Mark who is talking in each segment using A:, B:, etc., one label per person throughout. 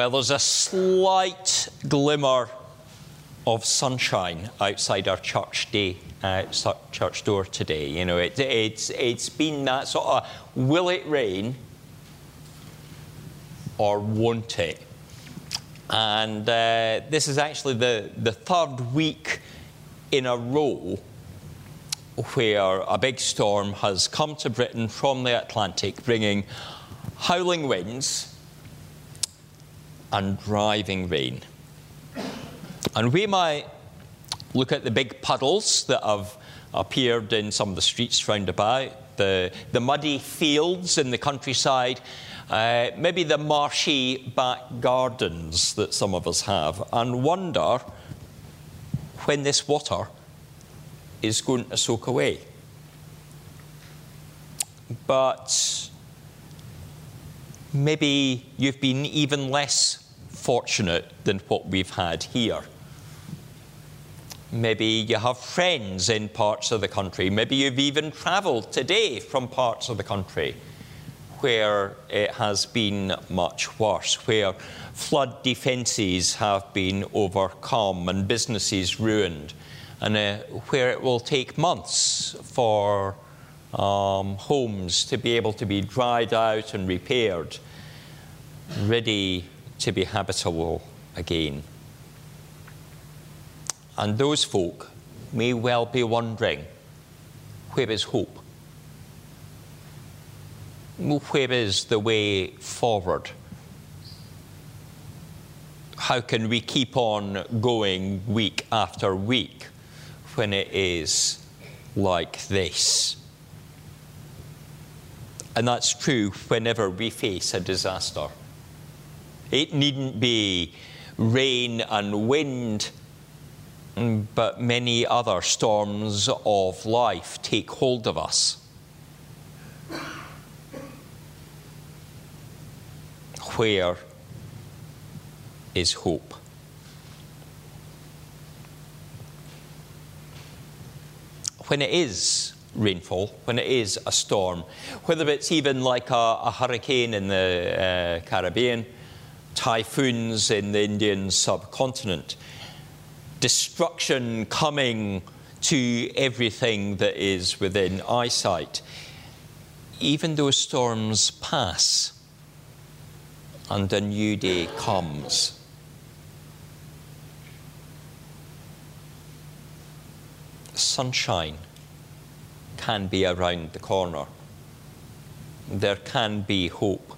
A: Well, there's a slight glimmer of sunshine outside our church day, uh, church door today. You know, it, it's it's been that sort of will it rain or won't it? And uh, this is actually the, the third week in a row where a big storm has come to Britain from the Atlantic, bringing howling winds and driving rain. And we might look at the big puddles that have appeared in some of the streets round about, the, the muddy fields in the countryside, uh, maybe the marshy back gardens that some of us have, and wonder when this water is going to soak away. But maybe you've been even less fortunate than what we've had here. Maybe you have friends in parts of the country. Maybe you've even travelled today from parts of the country where it has been much worse, where flood defences have been overcome and businesses ruined, and uh, where it will take months for um, homes to be able to be dried out and repaired, ready to be habitable again. And those folk may well be wondering where is hope? Where is the way forward? How can we keep on going week after week when it is like this? And that's true whenever we face a disaster. It needn't be rain and wind, but many other storms of life take hold of us. Where is hope? When it is rainfall, when it is a storm, whether it's even like a, a hurricane in the uh, Caribbean, typhoons in the Indian subcontinent, destruction coming to everything that is within eyesight. Even those storms pass and a new day comes. Sunshine can be around the corner. There can be hope.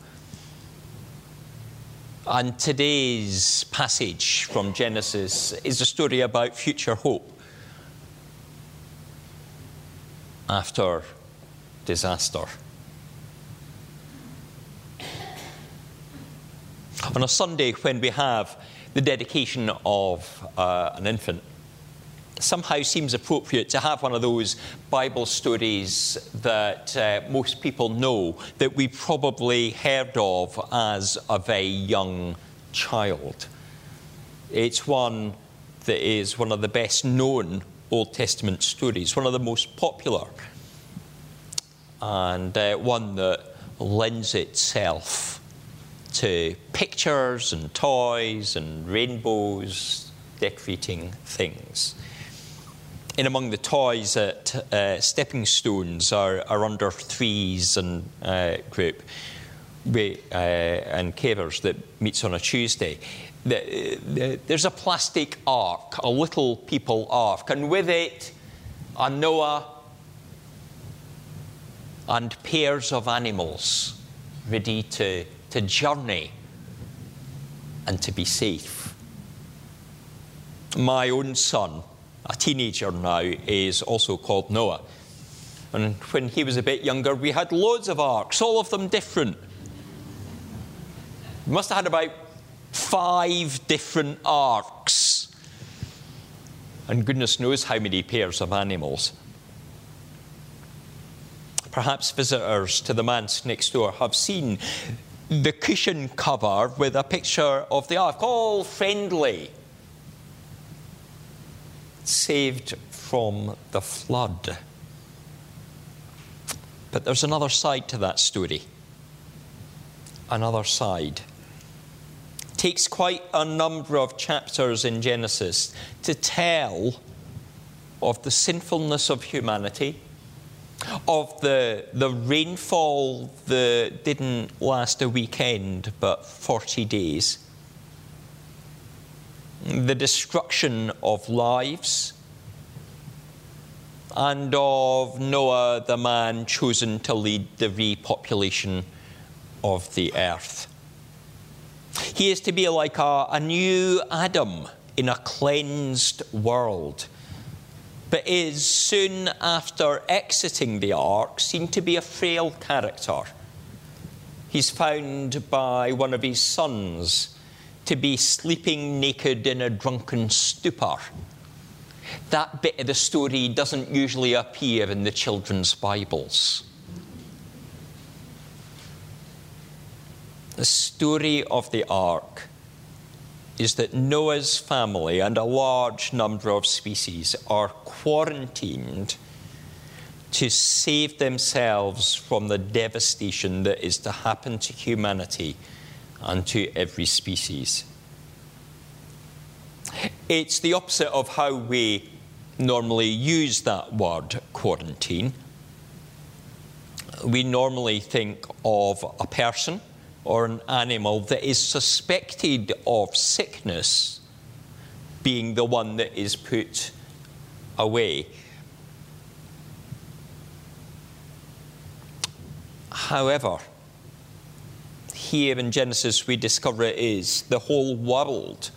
A: And today's passage from Genesis is a story about future hope after disaster. On a Sunday, when we have the dedication of uh, an infant, somehow seems appropriate to have one of those Bible stories that uh, most people know that we probably heard of as a very young child. It's one that is one of the best known Old Testament stories, one of the most popular, and uh, one that lends itself to pictures and toys and rainbows decorating things in among the toys at uh, Stepping Stones are, are under threes and uh, group we, uh, and cavers that meets on a Tuesday. The, the, there's a plastic ark, a little people ark, and with it a Noah and pairs of animals ready to, to journey and to be safe. My own son a teenager now, is also called Noah. And when he was a bit younger, we had loads of arks, all of them different. We must have had about five different arks. And goodness knows how many pairs of animals. Perhaps visitors to the manse next door have seen the cushion cover with a picture of the ark, all friendly saved from the flood. But there's another side to that story. Another side. takes quite a number of chapters in Genesis to tell of the sinfulness of humanity, of the, the rainfall that didn't last a weekend but 40 days, the destruction of lives, and of Noah, the man chosen to lead the repopulation of the earth. He is to be like a, a new Adam in a cleansed world, but is soon after exiting the ark seen to be a frail character. He's found by one of his sons to be sleeping naked in a drunken stupor. That bit of the story doesn't usually appear in the children's Bibles. The story of the ark is that Noah's family and a large number of species are quarantined to save themselves from the devastation that is to happen to humanity and to every species. It's the opposite of how we normally use that word quarantine. We normally think of a person or an animal that is suspected of sickness being the one that is put away. However, here in Genesis, we discover it is the whole world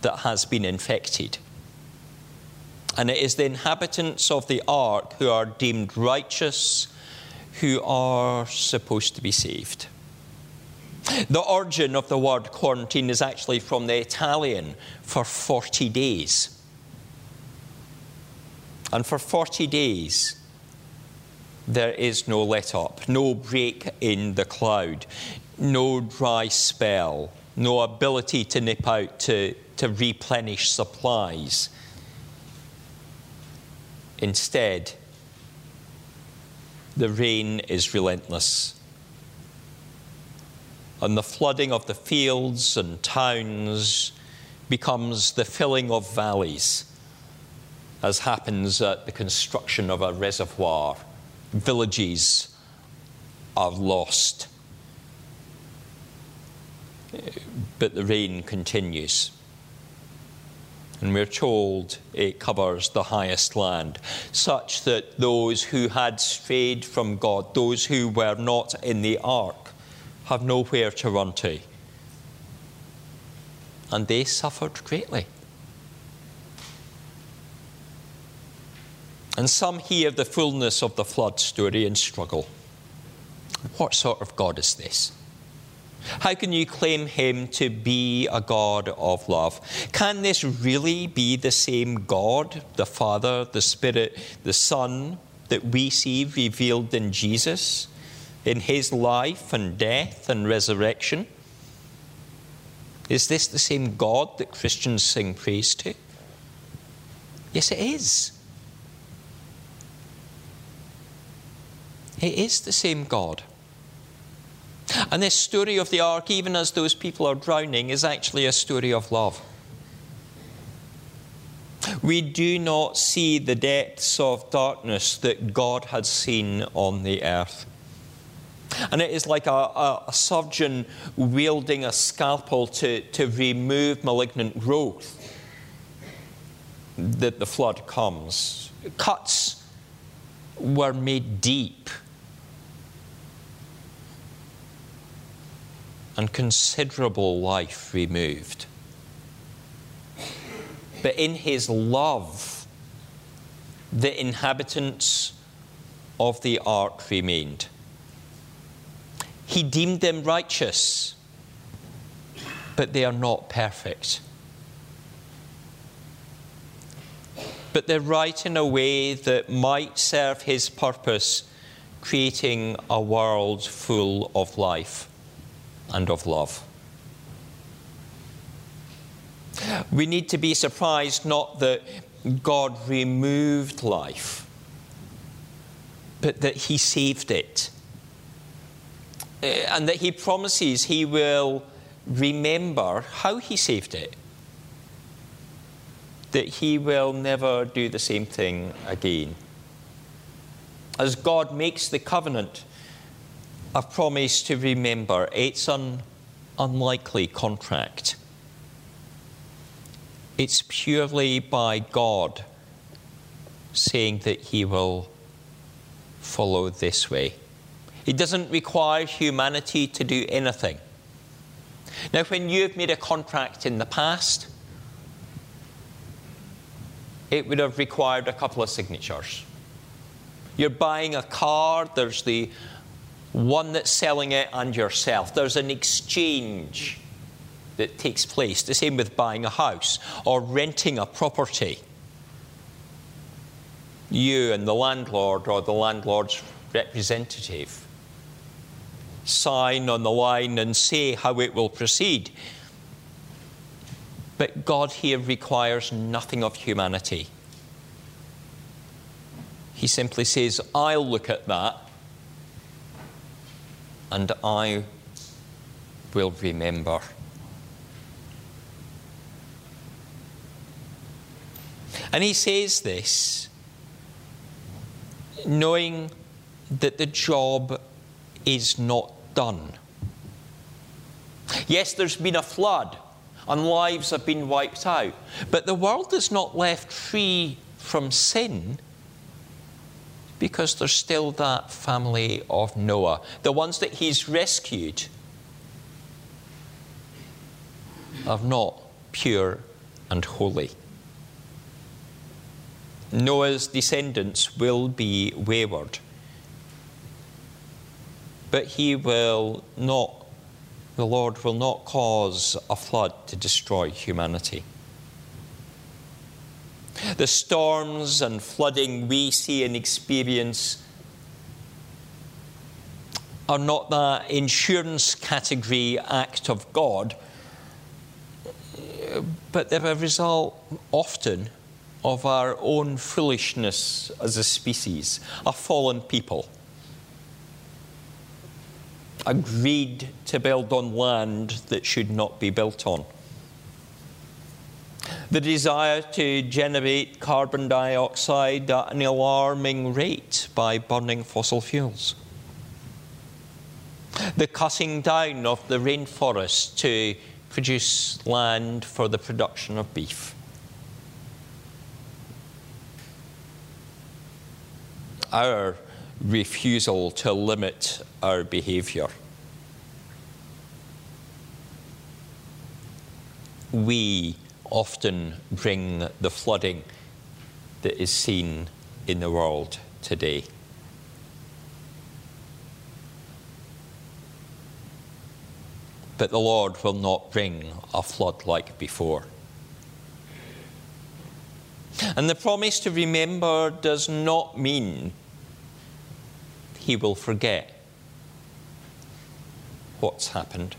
A: that has been infected. And it is the inhabitants of the ark who are deemed righteous, who are supposed to be saved. The origin of the word quarantine is actually from the Italian for 40 days. And for 40 days, there is no let up, no break in the cloud, no dry spell, no ability to nip out to, to replenish supplies. Instead, the rain is relentless and the flooding of the fields and towns becomes the filling of valleys, as happens at the construction of a reservoir. Villages are lost. But the rain continues. And we're told it covers the highest land, such that those who had strayed from God, those who were not in the ark, have nowhere to run to. And they suffered greatly. And some hear the fullness of the flood story and struggle. What sort of God is this? How can you claim him to be a God of love? Can this really be the same God, the Father, the Spirit, the Son, that we see revealed in Jesus? in his life and death and resurrection? Is this the same God that Christians sing praise to? Yes, it is. It is the same God. And this story of the ark, even as those people are drowning, is actually a story of love. We do not see the depths of darkness that God had seen on the earth. And it is like a, a, a, surgeon wielding a scalpel to, to remove malignant growth that the flood comes. Cuts were made deep and considerable life removed. But in his love, the inhabitants of the ark remained. He deemed them righteous, but they are not perfect. But they're right in a way that might serve his purpose, creating a world full of life and of love. We need to be surprised not that God removed life, but that he saved it uh, and that he promises he will remember how he saved it. That he will never do the same thing again. As God makes the covenant, a promise to remember, it's an unlikely contract. It's purely by God saying that He will follow this way. It doesn't require humanity to do anything. Now, when you've made a contract in the past, it would have required a couple of signatures. You're buying a car, there's the one that's selling it and yourself. There's an exchange that takes place. The same with buying a house or renting a property. You and the landlord or the landlord's representative sign on the line and say how it will proceed. But God here requires nothing of humanity. He simply says, I'll look at that and I will remember. And he says this knowing that the job is not done. Yes, there's been a flood and lives have been wiped out, but the world is not left free from sin because there's still that family of Noah, the ones that he's rescued are not pure and holy. Noah's descendants will be wayward, but he will not, the Lord will not cause a flood to destroy humanity. The storms and flooding we see and experience are not that insurance category act of God, but they're a result often of our own foolishness as a species, a fallen people. Agreed to build on land that should not be built on the desire to generate carbon dioxide at an alarming rate by burning fossil fuels, the cutting down of the rainforest to produce land for the production of beef. Our refusal to limit our behaviour. We often bring the flooding that is seen in the world today. But the Lord will not bring a flood like before. And the promise to remember does not mean he will forget what's happened.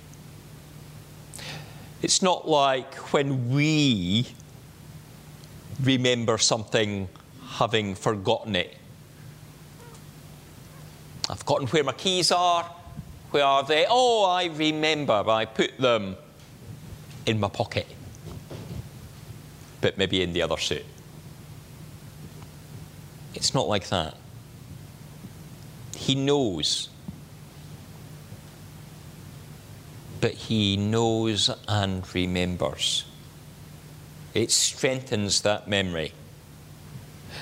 A: It's not like when we remember something having forgotten it. I've forgotten where my keys are. Where are they? Oh, I remember. I put them in my pocket, but maybe in the other suit. It's not like that. He knows but he knows and remembers. It strengthens that memory,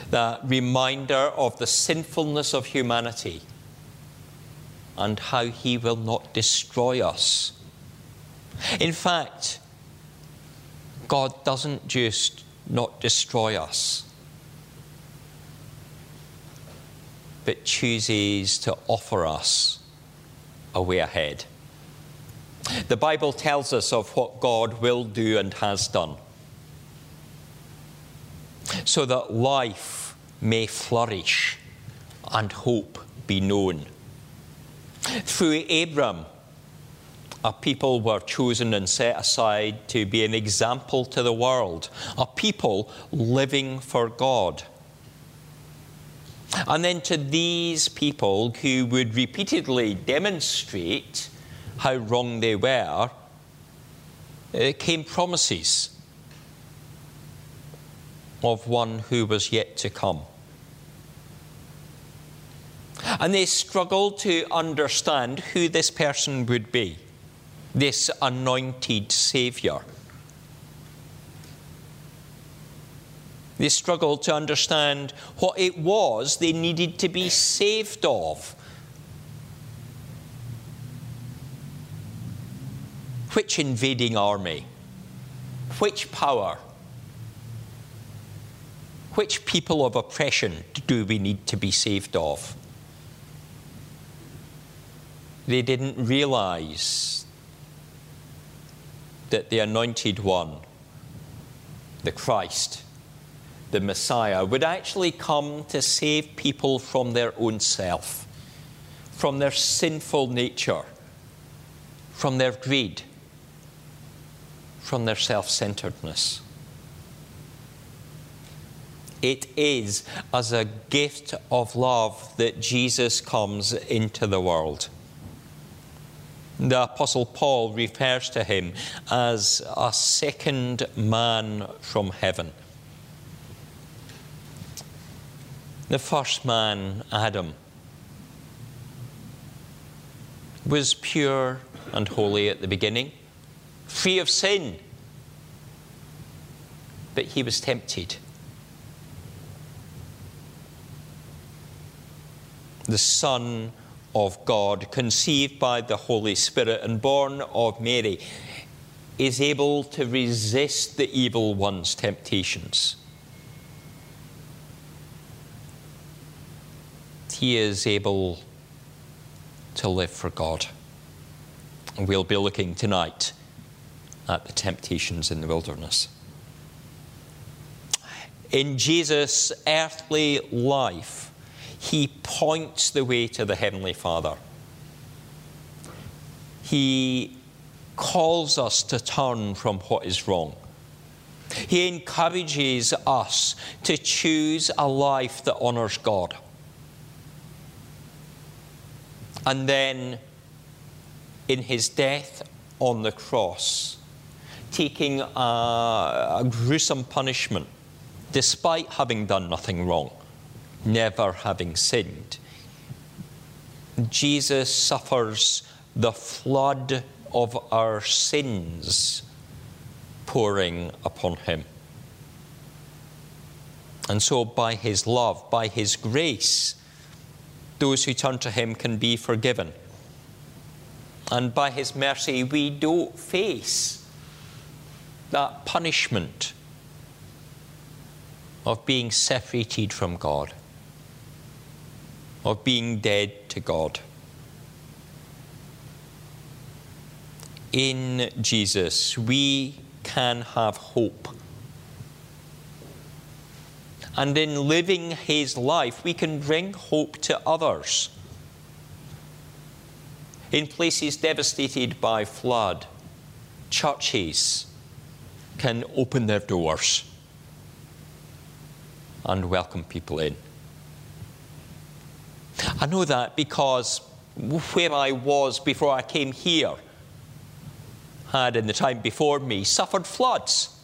A: that reminder of the sinfulness of humanity and how he will not destroy us. In fact, God doesn't just not destroy us, but chooses to offer us a way ahead. The Bible tells us of what God will do and has done so that life may flourish and hope be known. Through Abram, a people were chosen and set aside to be an example to the world, a people living for God. And then to these people who would repeatedly demonstrate how wrong they were, uh, came promises of one who was yet to come. And they struggled to understand who this person would be, this anointed Saviour. They struggled to understand what it was they needed to be saved of. Which invading army? Which power? Which people of oppression do we need to be saved of? They didn't realize that the anointed one, the Christ, the Messiah, would actually come to save people from their own self, from their sinful nature, from their greed, from their self centeredness. It is as a gift of love that Jesus comes into the world. The Apostle Paul refers to him as a second man from heaven. The first man, Adam, was pure and holy at the beginning, free of sin, but he was tempted. The Son of God, conceived by the Holy Spirit and born of Mary, is able to resist the evil one's temptations. He is able to live for God. And we'll be looking tonight at the temptations in the wilderness. In Jesus' earthly life, he points the way to the Heavenly Father. He calls us to turn from what is wrong. He encourages us to choose a life that honours God. And then, in his death on the cross, taking a, a gruesome punishment despite having done nothing wrong never having sinned. Jesus suffers the flood of our sins pouring upon him. And so, by his love, by his grace, those who turn to him can be forgiven. And by his mercy, we don't face that punishment of being separated from God of being dead to God. In Jesus, we can have hope. And in living his life, we can bring hope to others. In places devastated by flood, churches can open their doors and welcome people in. I know that because where I was before I came here had, in the time before me, suffered floods.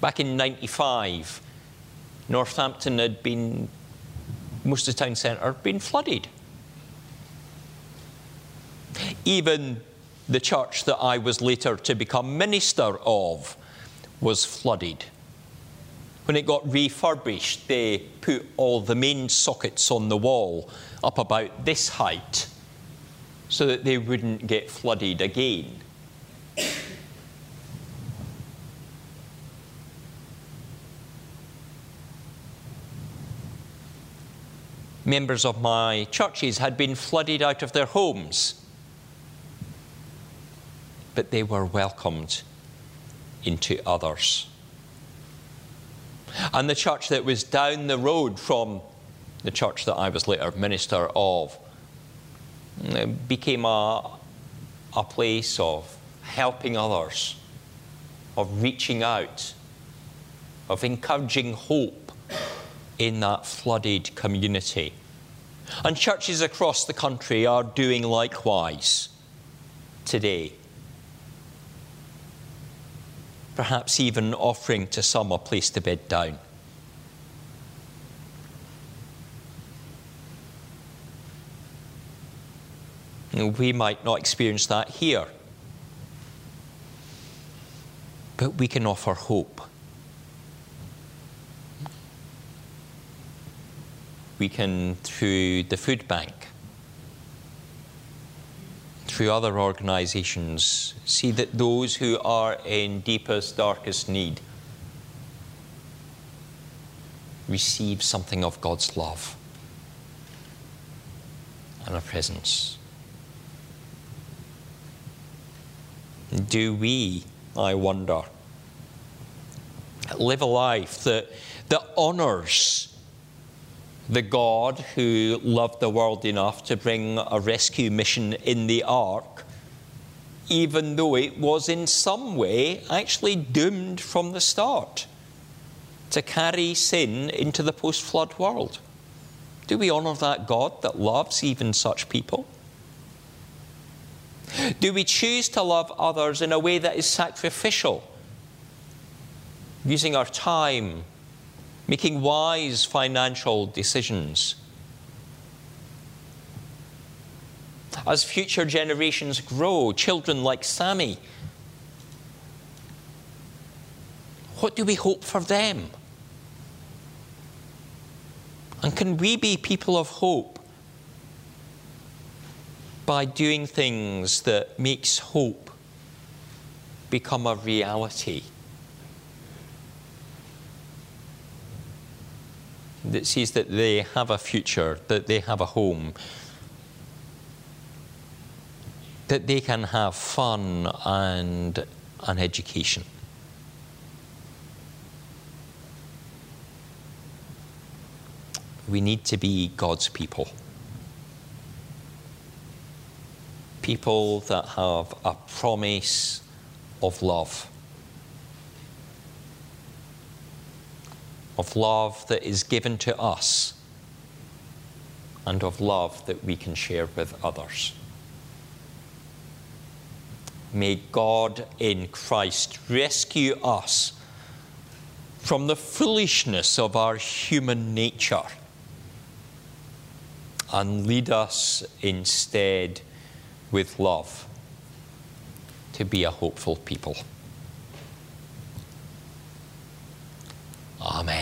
A: Back in 95, Northampton had been, most of the town centre, had been flooded. Even the church that I was later to become minister of was flooded. When it got refurbished, they put all the main sockets on the wall up about this height so that they wouldn't get flooded again. Members of my churches had been flooded out of their homes, but they were welcomed into others. And the church that was down the road from the church that I was later minister of uh, became a, a place of helping others, of reaching out, of encouraging hope in that flooded community. And churches across the country are doing likewise today perhaps even offering to some a place to bed down. We might not experience that here, but we can offer hope. We can, through the food bank, through other organisations, see that those who are in deepest, darkest need receive something of God's love and a presence. Do we, I wonder, live a life that, that honours the God who loved the world enough to bring a rescue mission in the ark, even though it was in some way actually doomed from the start to carry sin into the post flood world. Do we honour that God that loves even such people? Do we choose to love others in a way that is sacrificial, using our time, making wise financial decisions. As future generations grow, children like Sammy, what do we hope for them? And can we be people of hope by doing things that makes hope become a reality? That sees that they have a future, that they have a home, that they can have fun and an education. We need to be God's people. People that have a promise of love. of love that is given to us and of love that we can share with others. May God in Christ rescue us from the foolishness of our human nature and lead us instead with love to be a hopeful people. Amen.